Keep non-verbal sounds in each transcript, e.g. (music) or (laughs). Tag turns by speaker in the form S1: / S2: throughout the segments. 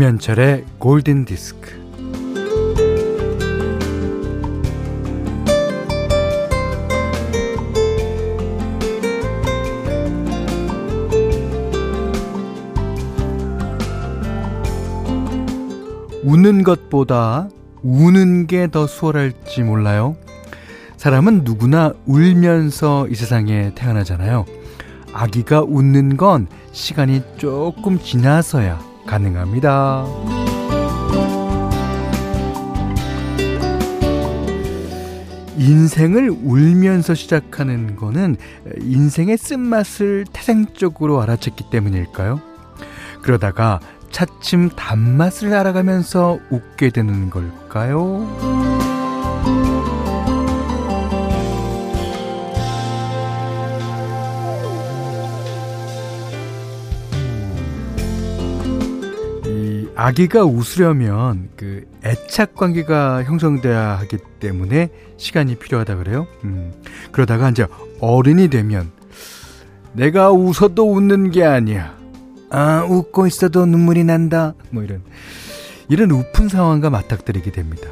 S1: 김현철의 골든 디스크. 우는 것보다 우는 게 더 수월할지 몰라요. 사람은 누구나 울면서 이 세상에 태어나잖아요. 아기가 웃는 건 시간이 조금 지나서야 가능합니다. 인생을 울면서 시작하는 거는 인생의 쓴맛을 태생적으로 알아챘기 때문일까요? 그러다가 차츰 단맛을 알아가면서 웃게 되는 걸까요? 아기가 웃으려면 그 애착 관계가 형성돼야 하기 때문에 시간이 필요하다 그래요. 음, 그러다가 이제 어른이 되면 내가 웃어도 웃는 게 아니야. 아, 웃고 있어도 눈물이 난다. 뭐 이런, 이런 우픈 상황과 맞닥뜨리게 됩니다.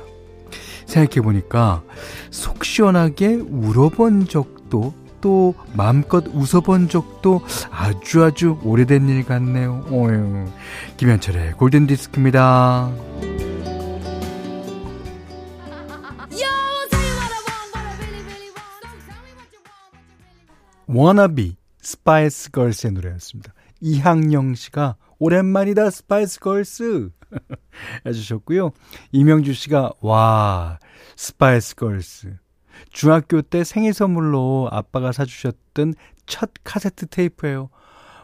S1: 생각해 보니까 속 시원하게 울어본 적도 또 마음껏 웃어본 적도 아주 아주 오래된 일 같네요. 어휴. 김현철의 골든 디스크입니다. 워너비 스파이스 걸스의 노래였습니다. 이항영 씨가 오랜만이다 스파이스 걸스 (laughs) 해주셨고요. 이명주 씨가 와 스파이스 걸스 중학교 때 생일 선물로 아빠가 사주셨던 첫 카세트 테이프예요.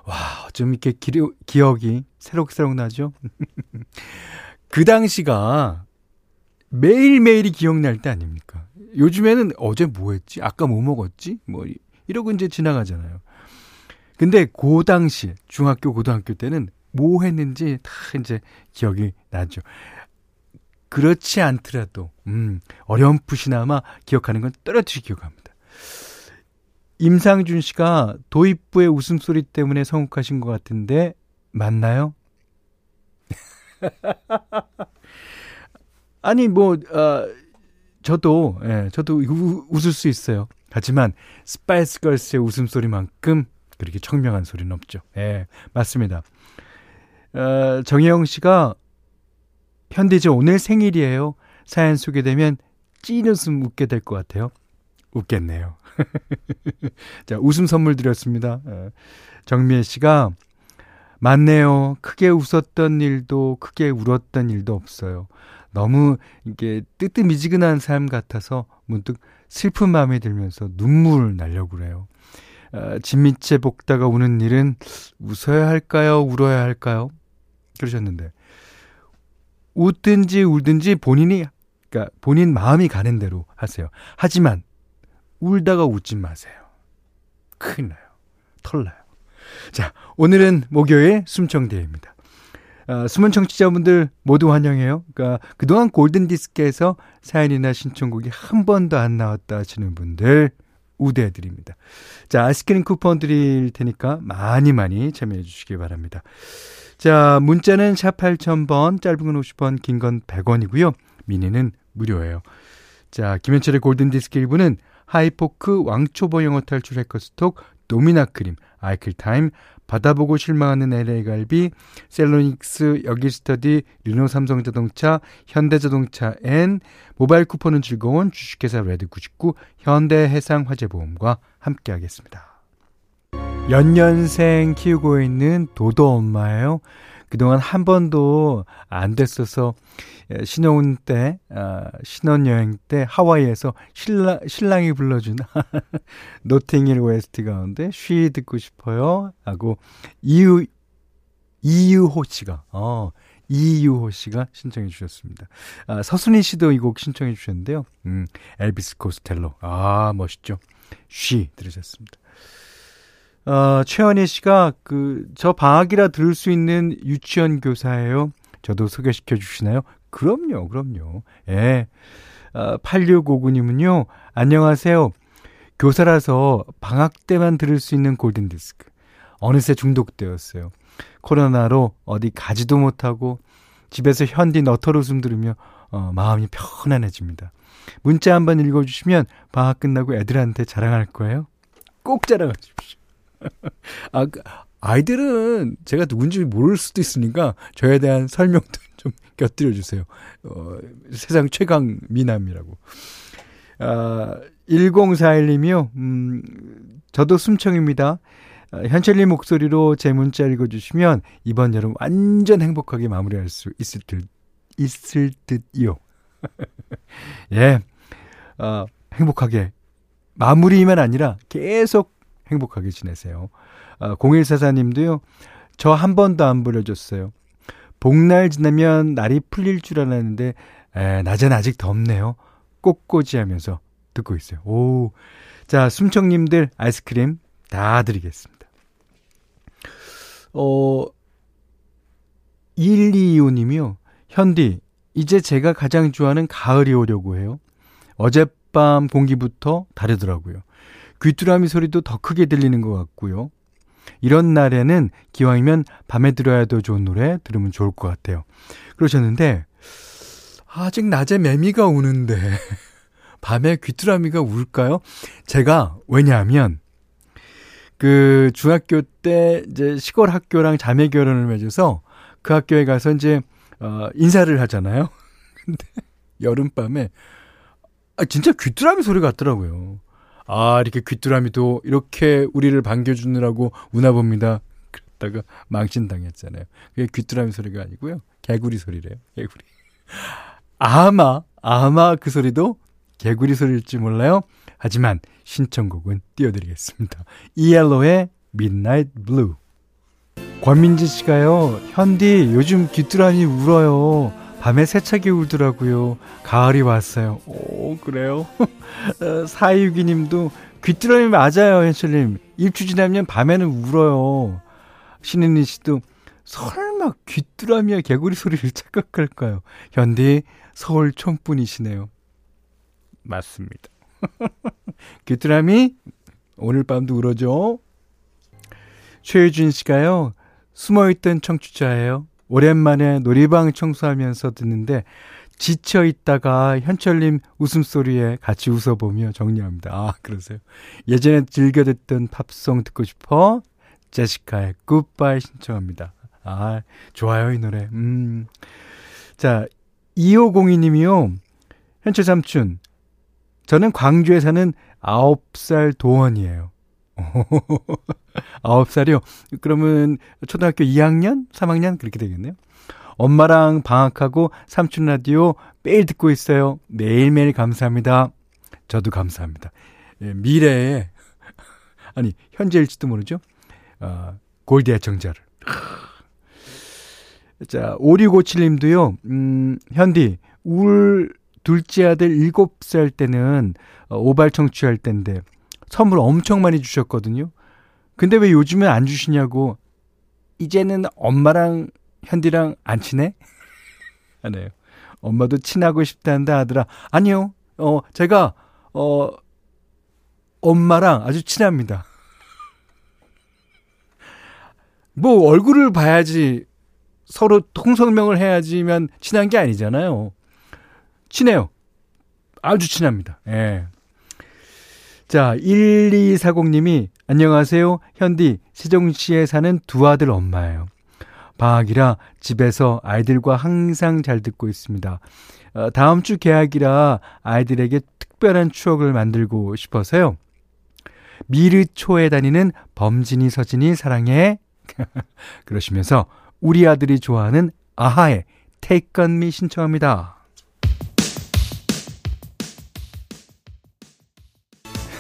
S1: 와, 좀 이렇게 기, 기억이 새록새록 나죠? (laughs) 그 당시가 매일매일이 기억날 때 아닙니까? 요즘에는 어제 뭐 했지? 아까 뭐 먹었지? 뭐, 이러고 이제 지나가잖아요. 근데 그 당시 중학교 고등학교 때는 뭐 했는지 다 이제 기억이 나죠. 그렇지 않더라도 음, 어렴풋이나마 기억하는 건 또렷이 기억합니다. 임상준 씨가 도입부의 웃음소리 때문에 선곡하신 것 같은데 맞나요? (laughs) 아니 뭐 어, 저도 예, 저도 우, 웃을 수 있어요. 하지만 스파이스 걸스의 웃음소리만큼 그렇게 청명한 소리는 없죠. 예, 맞습니다. 어, 정혜영 씨가 현디제 오늘 생일이에요. 사연 소개되면 찐 웃음 웃게 될 것 같아요. 웃겠네요. (laughs) 자, 웃음 선물 드렸습니다. 어, 정미애 씨가 맞네요. 크게 웃었던 일도 크게 울었던 일도 없어요. 너무 이게 뜨뜻미지근한 삶 같아서 문득 슬픈 마음이 들면서 눈물 날려고 그래요. 어, 진미채 볶다가 우는 일은 웃어야 할까요? 울어야 할까요? 그러셨는데 웃든지 울든지 본인이 그러니까 본인 마음이 가는 대로 하세요. 하지만 울다가 웃지 마세요. 큰일 나요. 털나요. 자, 오늘은 목요일 숨청대회입니다. 아, 숨은 청취자분들 모두 환영해요. 그러니까 그동안 골든디스크에서 사연이나 신청곡이 한 번도 안 나왔다 하시는 분들 우대해 드립니다. 자, 아이스크림 쿠폰 드릴 테니까 많이 많이 참여해 주시기 바랍니다. 자, 문자는 샵 8000번, 짧은 건 50원, 긴 건 100원이고요. 미니는 무료예요. 자, 김현철의 골든디스크 1부는 하이포크 왕초보 영어 탈출 해커스톡, 도미나 크림, 아이클타임, 받아보고 실망하는 LA갈비, 셀로닉스, 여기스터디, 르노 삼성자동차, 현대자동차 N, 모바일 쿠폰은 즐거운 주식회사 레드99, 현대해상화재보험과 함께하겠습니다. 연년생 키우고 있는 도도 엄마예요. 그동안 한 번도 안 됐어서 예, 신혼 때, 아, 신혼여행 때 하와이에서 신랑, 신랑이 불러준 (laughs) 노팅힐 OST 가운데 쉬 듣고 싶어요. 하고 이유, 이유호 씨가, 어, 이유호 씨가 신청해 주셨습니다. 아, 서순희 씨도 이 곡 신청해 주셨는데요. 음, 엘비스 코스텔로. 아, 멋있죠. 쉬 들으셨습니다. 어, 최현희 씨가 그, 저 방학이라 들을 수 있는 유치원 교사예요. 저도 소개시켜 주시나요? 그럼요, 그럼요. 예. 어, 8659님은요, 안녕하세요. 교사라서 방학 때만 들을 수 있는 골든디스크. 어느새 중독되었어요. 코로나로 어디 가지도 못하고, 집에서 현디 너털 웃음 들으며 어, 마음이 편안해집니다. 문자 한번 읽어주시면 방학 끝나고 애들한테 자랑할 거예요. 꼭 자랑해 주십시오. 아, 그, 아이들은 제가 누군지 모를 수도 있으니까 저에 대한 설명도 (laughs) 좀 곁들여 주세요. 어, 세상 최강 미남이라고. 아, 1041님이요. 음, 저도 숨청입니다. 아, 현철님 목소리로 제 문자 읽어주시면 이번 여름 완전 행복하게 마무리할 수 있을 듯, 있을 듯요. (laughs) 예. 어, 행복하게. 마무리만 아니라 계속 행복하게 지내세요. 어, 0144님도요. 저 한 번도 안 불러줬어요. 복날 지나면 날이 풀릴 줄 알았는데 에, 낮엔 아직 덥네요. 꽃꽂이 하면서 듣고 있어요. 오. 자, 숨청님들 아이스크림 다 드리겠습니다. 어, 1225님이요. 현디, 이제 제가 가장 좋아하는 가을이 오려고 해요. 어젯밤 공기부터 다르더라고요. 귀뚜라미 소리도 더 크게 들리는 것 같고요. 이런 날에는 기왕이면 밤에 들어야 더 좋은 노래 들으면 좋을 것 같아요. 그러셨는데, 아직 낮에 매미가 우는데, (laughs) 밤에 귀뚜라미가 울까요? 제가, 왜냐하면, 그 중학교 때 이제 시골 학교랑 자매 결혼을 맺어서 그 학교에 가서 이제 어 인사를 하잖아요. (laughs) 근데 여름밤에 아 진짜 귀뚜라미 소리 같더라고요. 아 이렇게 귀뚜라미도 이렇게 우리를 반겨주느라고 우나 봅니다. 그랬다가 망신 당했잖아요. 그게 귀뚜라미 소리가 아니고요. 개구리 소리래요. 개구리. 아마 아마 그 소리도 개구리 소리일지 몰라요. 하지만 신청곡은 띄워드리겠습니다. 이엘로의 Midnight Blue. 권민지 씨가요, 현디, 요즘 귀뚜라미 울어요. 밤에 세차게 울더라고요. 가을이 왔어요. 오, 그래요? (laughs) 어, 사이유기 님도 귀뚜라미 맞아요, 현철님. 일주 지나면 밤에는 울어요. 신은희 씨도 설마 귀뚜라미와 개구리 소리를 (laughs) 착각할까요? 현디, 서울 촌분이시네요. 맞습니다. (laughs) 귀뚜라미 오늘 밤도 울어줘. 최유진 씨가요. 숨어있던 청취자예요. 오랜만에 놀이방 청소하면서 듣는데 지쳐 있다가 현철님 웃음소리에 같이 웃어보며 정리합니다. 아, 그러세요. 예전에 즐겨 듣던 팝송 듣고 싶어? 제시카의 굿바이 신청합니다. 아, 좋아요, 이 노래. 음. 자, 2502님이요. 현철 삼촌, 저는 광주에 사는 9살 도원이에요. (laughs) 9살이요? 그러면 초등학교 2학년? 3학년? 그렇게 되겠네요. 엄마랑 방학하고 삼촌 라디오 매일 듣고 있어요. 매일매일 감사합니다. 저도 감사합니다. 예, 미래에, (laughs) 아니, 현재일지도 모르죠? 어, 골드 애청자를. 자, 5657님도요, 음, 현디, 울, 둘째 아들 7살 때는 어, 오발 청취할 때인데 선물 엄청 많이 주셨거든요. 근데 왜 요즘엔 안 주시냐고. 이제는 엄마랑 현디랑 안 친해? (laughs) 하네요. 엄마도 친하고 싶다는데 아들아. 아니요. 어, 제가, 어, 엄마랑 아주 친합니다. 뭐, 얼굴을 봐야지 서로 통성명을 해야지면 친한 게 아니잖아요. 친해요. 아주 친합니다. 예. 자, 1240님이 안녕하세요. 현디 세종시에 사는 두 아들 엄마예요. 방학이라 집에서 아이들과 항상 잘 듣고 있습니다. 어, 다음 주 개학이라 아이들에게 특별한 추억을 만들고 싶어서요. 미르초에 다니는 범진이 서진이 사랑해. (laughs) 그러시면서 우리 아들이 좋아하는 아하의 Me 신청합니다.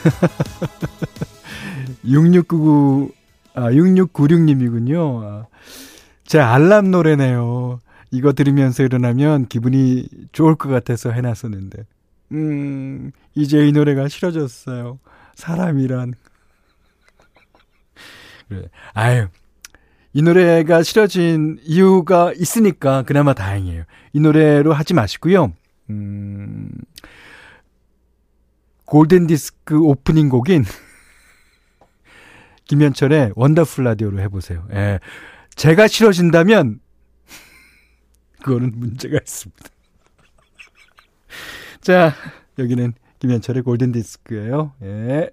S1: (laughs) 6699, 아, 6696님이군요. 아, 제 알람 노래네요. 이거 들으면서 일어나면 기분이 좋을 것 같아서 해놨었는데. 음, 이제 이 노래가 싫어졌어요. 사람이란. (laughs) 그래. 아유, 이 노래가 싫어진 이유가 있으니까 그나마 다행이에요. 이 노래로 하지 마시고요. 음, 골든디스크 오프닝 곡인 (laughs) 김현철의 원더풀 라디오로 해보세요. 예. 제가 싫어진다면 그거는 문제가 있습니다. (laughs) 자, 여기는 김현철의 골든 디스크예요. 예.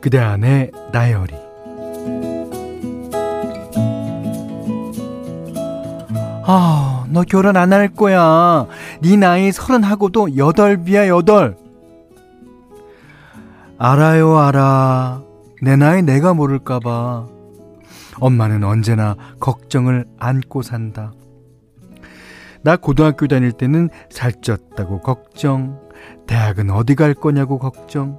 S1: 그대 안의 다이 아, 너 결혼 안 할 거야. 네 나이 서른하고도 여덟비야 여덟. 알아요, 알아. 내 나이 내가 모를까봐. 엄마는 언제나 걱정을 안고 산다. 나 고등학교 다닐 때는 살쪘다고 걱정. 대학은 어디 갈 거냐고 걱정.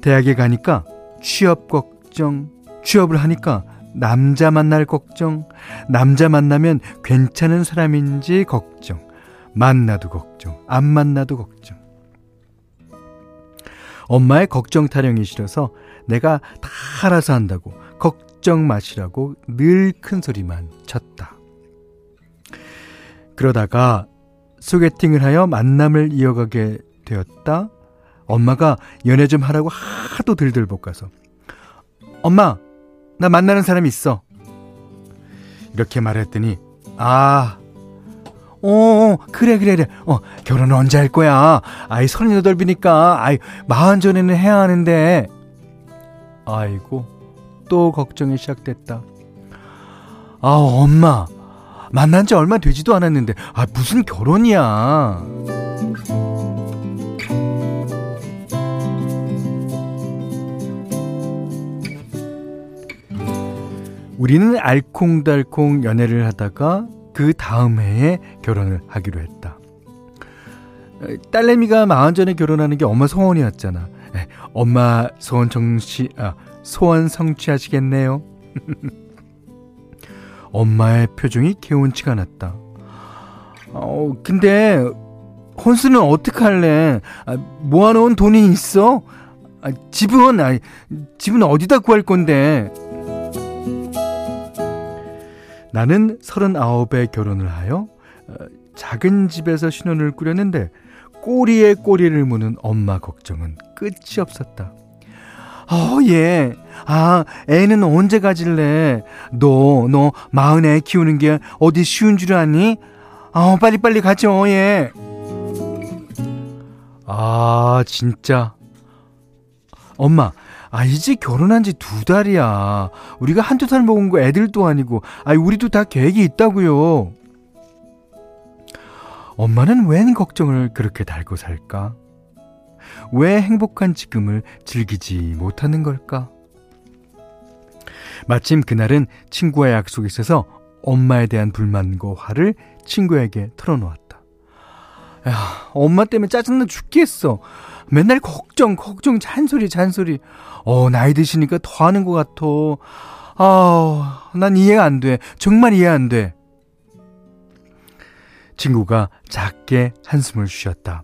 S1: 대학에 가니까 취업 걱정. 취업을 하니까 남자 만날 걱정. 남자 만나면 괜찮은 사람인지 걱정. 만나도 걱정. 안 만나도 걱정. 엄마의 걱정 타령이 싫어서 내가 다 알아서 한다고 걱정 마시라고 늘 큰 소리만 쳤다. 그러다가 소개팅을 하여 만남을 이어가게 되었다. 엄마가 연애 좀 하라고 하도 들들 볶아서 엄마 나 만나는 사람 있어. 이렇게 말했더니 아 어, 어, 그래, 그래, 그래. 어, 결혼 언제 할 거야? 아이, 서른여덟이니까, 아이, 마흔 전에는 해야 하는데. 아이고, 또 걱정이 시작됐다. 아, 엄마. 만난 지 얼마 되지도 않았는데, 아, 무슨 결혼이야. 우리는 알콩달콩 연애를 하다가 그 다음 해에 결혼을 하기로 했다. 딸내미가 마흔 전에 결혼하는 게 엄마 소원이었잖아. 엄마 소원 정시, 아, 소원 성취하시겠네요. (laughs) 엄마의 표정이 개운치가 않았다. 어, 근데 혼수는 어떡할래? 아, 모아놓은 돈이 있어? 아, 집은 아, 집은 어디다 구할 건데? 나는 서른아홉에 결혼을 하여 어, 작은 집에서 신혼을 꾸렸는데 꼬리에 꼬리를 무는 엄마 걱정은 끝이 없었다. 어, 예. 아, 애는 언제 가질래? 너, 너 마흔 애 키우는 게 어디 쉬운 줄 아니? 아, 빨리빨리 가죠, 예. 아, 진짜. 엄마, 아, 이제 결혼한 지 두 달이야. 우리가 한두 달 먹은 거 애들도 아니고, 아, 우리도 다 계획이 있다고요. 엄마는 웬 걱정을 그렇게 달고 살까? 왜 행복한 지금을 즐기지 못하는 걸까? 마침 그날은 친구와 약속이 있어서 엄마에 대한 불만과 화를 친구에게 털어놓았다. 야, 엄마 때문에 짜증나 죽겠어. 맨날 걱정, 걱정, 잔소리, 잔소리. 어, 나이 드시니까 더 하는 것 같아. 아, 난 이해가 안 돼. 정말 이해 안 돼. 친구가 작게 한숨을 쉬었다.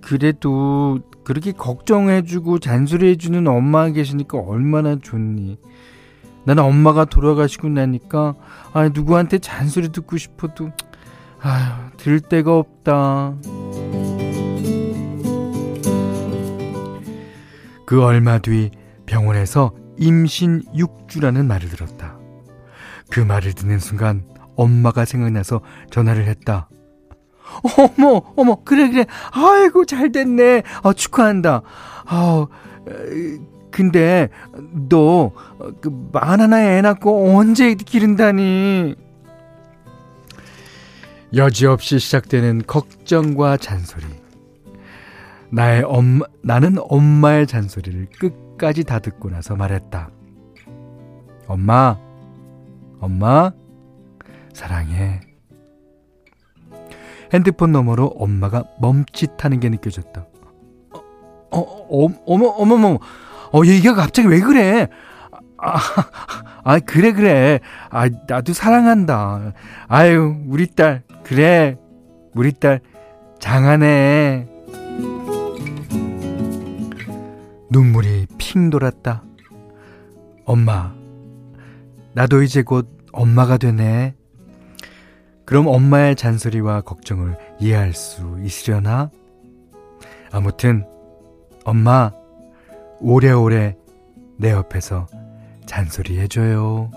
S1: 그래도 그렇게 걱정해주고 잔소리해주는 엄마가 계시니까 얼마나 좋니. 나는 엄마가 돌아가시고 나니까 아 누구한테 잔소리 듣고 싶어도 아휴 들 데가 없다. 그 얼마 뒤 병원에서 임신 6주라는 말을 들었다. 그 말을 듣는 순간 엄마가 생각나서 전화를 했다. 어머, 어머, 그래, 그래. 아이고, 잘 됐네. 아, 축하한다. 아, 근데, 너, 그, 만 하나에 애 낳고 언제 기른다니? 여지없이 시작되는 걱정과 잔소리. 나의 엄마, 나는 엄마의 잔소리를 끝까지 다 듣고 나서 말했다. 엄마, 엄마, 사랑해. 핸드폰 너머로 엄마가 멈칫하는 게 느껴졌다. 어, 어, 어 어머, 어머, 어머, 어, 얘가 갑자기 왜 그래? 아, 아, 그래, 그래. 아, 나도 사랑한다. 아유, 우리 딸, 그래. 우리 딸, 장하네. 눈물이 핑 돌았다. 엄마, 나도 이제 곧 엄마가 되네. 그럼 엄마의 잔소리와 걱정을 이해할 수 있으려나? 아무튼 엄마 오래오래 내 옆에서 잔소리 해줘요.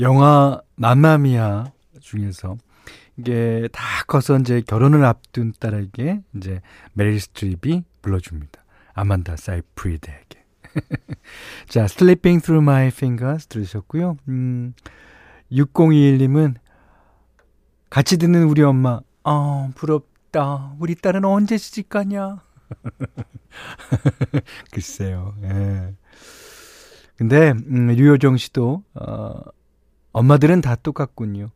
S1: 영화 맘마미아 중에서 이게 다 커서 이제 결혼을 앞둔 딸에게 이제 메릴 스트립이 불러줍니다. 아만다 사이프리드에게. (laughs) 자, Sleeping Through My Fingers 들으셨고요. 음, 6021님은 같이 듣는 우리 엄마, 아, 부럽다. 우리 딸은 언제 시집 가냐? (laughs) 글쎄요. 예. 근데 음, 류효정 씨도 어, 엄마들은 다 똑같군요.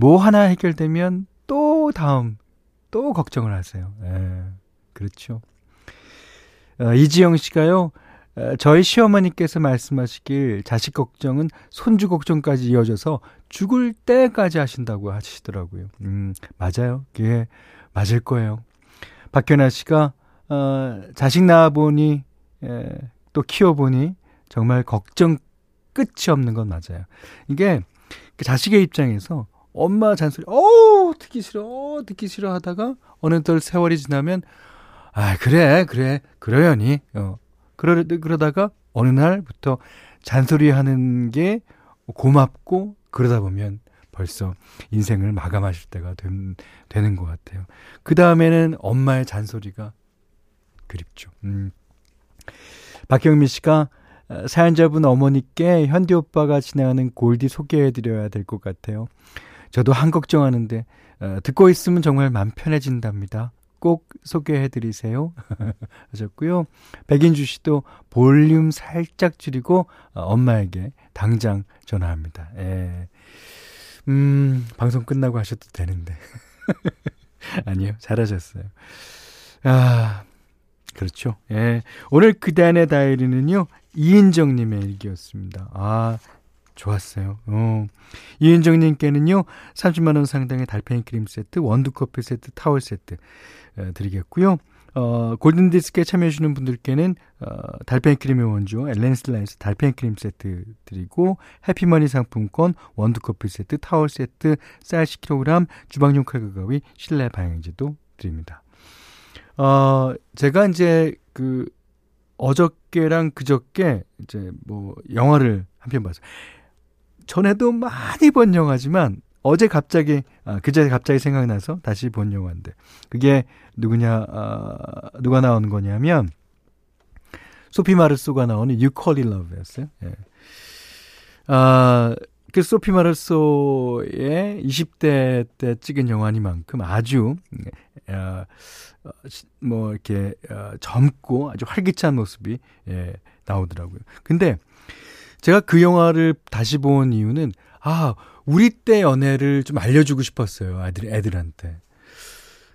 S1: 뭐 하나 해결되면 또 다음 또 걱정을 하세요. 예. 그렇죠. 어, 이지영 씨가요. 어, 저희 시어머니께서 말씀하시길 자식 걱정은 손주 걱정까지 이어져서 죽을 때까지 하신다고 하시더라고요. 음, 맞아요. 그게 맞을 거예요. 박현아 씨가 어, 자식 낳아보니 에, 또 키워보니 정말 걱정 끝이 없는 건 맞아요. 이게 그 자식의 입장에서 엄마 잔소리, 어 듣기 싫어, 어, 듣기 싫어 하다가 어느덧 세월이 지나면 아 그래 그래 그러려니 어 그러 그러다가 어느 날부터 잔소리 하는 게 고맙고 그러다 보면 벌써 인생을 마감하실 때가 된, 되는 것 같아요. 그 다음에는 엄마의 잔소리가 그립죠. 음. 박경민 씨가 어, 사연자분 어머니께 현디 오빠가 진행하는 골디 소개해드려야 될 것 같아요. 저도 한 걱정하는데 어, 듣고 있으면 정말 맘 편해진답니다. 꼭 소개해 드리세요. (laughs) 하셨고요. 백인주 씨도 볼륨 살짝 줄이고 어, 엄마에게 당장 전화합니다. 예. 음, 방송 끝나고 하셔도 되는데. (laughs) 아니요, 잘하셨어요. 아, 그렇죠. 예. 오늘 그단의 다이리는요, 이인정님의 일기였습니다. 아, 좋았어요. 어. 이은정님께는요, 30만원 상당의 달팽이 크림 세트, 원두커피 세트, 타월 세트 어, 드리겠고요. 어, 골든디스크에 참여해주시는 분들께는 어, 달팽이 크림의 원조 엘렌슬라에서 달팽이 크림 세트 드리고 해피머니 상품권 원두커피 세트, 타월 세트, 쌀 10kg, 주방용 칼과 가위, 실내 방향제도 드립니다. 어, 제가 이제 그 어저께랑 그저께 이제 뭐 영화를 한 편 봤어요. 전에도 많이 본 영화지만 어제 갑자기 아, 그제 갑자기 생각나서 다시 본 영화인데 그게 누구냐 아, 누가 나오는 거냐면 소피 마르소가 나오는 It Love였어요. 예. 아, 그 소피 마르소의 20대 때 찍은 영화니만큼 아주 어, 뭐 이렇게 어, 젊고 아주 활기찬 모습이 예, 나오더라고요. 근데 제가 그 영화를 다시 본 이유는 아 우리 때 연애를 좀 알려주고 싶었어요 아들 애들한테.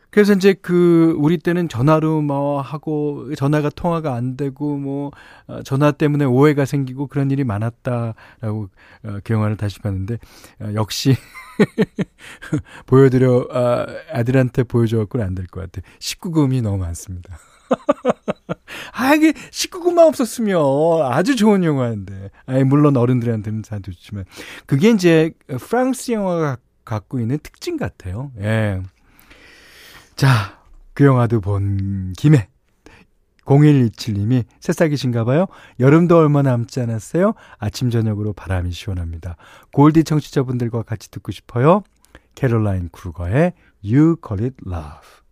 S1: 그래서 이제 그 우리 때는 전화로 뭐 하고 전화가 통화가 안 되고 뭐 어, 전화 때문에 오해가 생기고 그런 일이 많았다라고 어, 그 영화를 다시 봤는데 어, 역시 (laughs) 보여드려 아, 아들한테 보여줘갖고는 안 될 것 같아. 19금이 너무 많습니다. (laughs) 아, 이게 19금만 없었으면 아주 좋은 영화인데. 아니, 물론 어른들한테는 다 좋지만. 그게 이제 프랑스 영화가 갖고 있는 특징 같아요. 예. 자, 그 영화도 본 김에 0127님이 새싹이신가 봐요. 여름도 얼마 남지 않았어요. 아침 저녁으로 바람이 시원합니다. 골디 청취자분들과 같이 듣고 싶어요. 캐롤라인 크루거의 You Call It Love.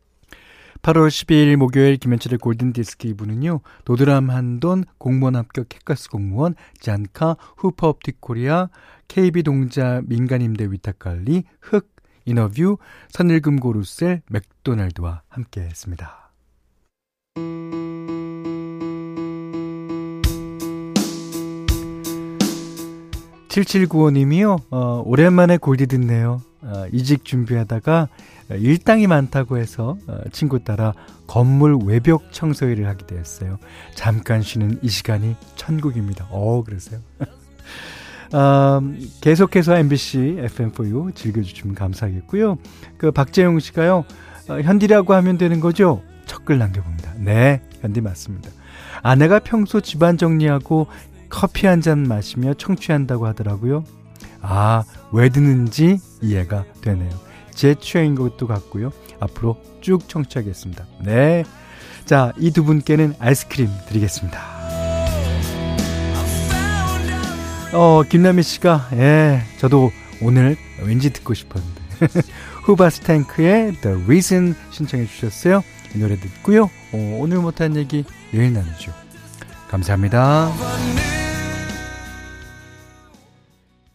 S1: 8월 12일 목요일 김현철의 골든디스크 2부는요. 도드람 한돈, 공무원 합격 해커스 공무원, 잔카, 후퍼업틱 코리아, KB동자 민간임대 위탁관리, 흑, 인어뷰, 선일금 고 루셀, 맥도날드와 함께 했습니다. 7795님이요, 어, 오랜만에 골디 듣네요. 어, 이직 준비하다가 일당이 많다고 해서 어, 친구 따라 건물 외벽 청소 일을 하게 되었어요. 잠깐 쉬는 이 시간이 천국입니다. 어, 그러세요? 어, (laughs) 계속해서 MBC FM4U 즐겨주시면 감사하겠고요. 그 박재용 씨가요, 어, 현디라고 하면 되는 거죠? 첫글 남겨봅니다. 네, 현디 맞습니다. 아내가 평소 집안 정리하고 커피 한 잔 마시며 청취한다고 하더라고요. 아, 왜 듣는지 이해가 되네요. 제 취향인 것도 같고요. 앞으로 쭉 청취하겠습니다. 네. 자, 이 두 분께는 아이스크림 드리겠습니다. 어, 김남희 씨가, 예, 저도 오늘 왠지 듣고 싶었는데. (laughs) 후바스탱크의 The Reason 신청해 주셨어요. 이 노래 듣고요. 어, 오늘 못한 얘기 내일 나누죠. 감사합니다.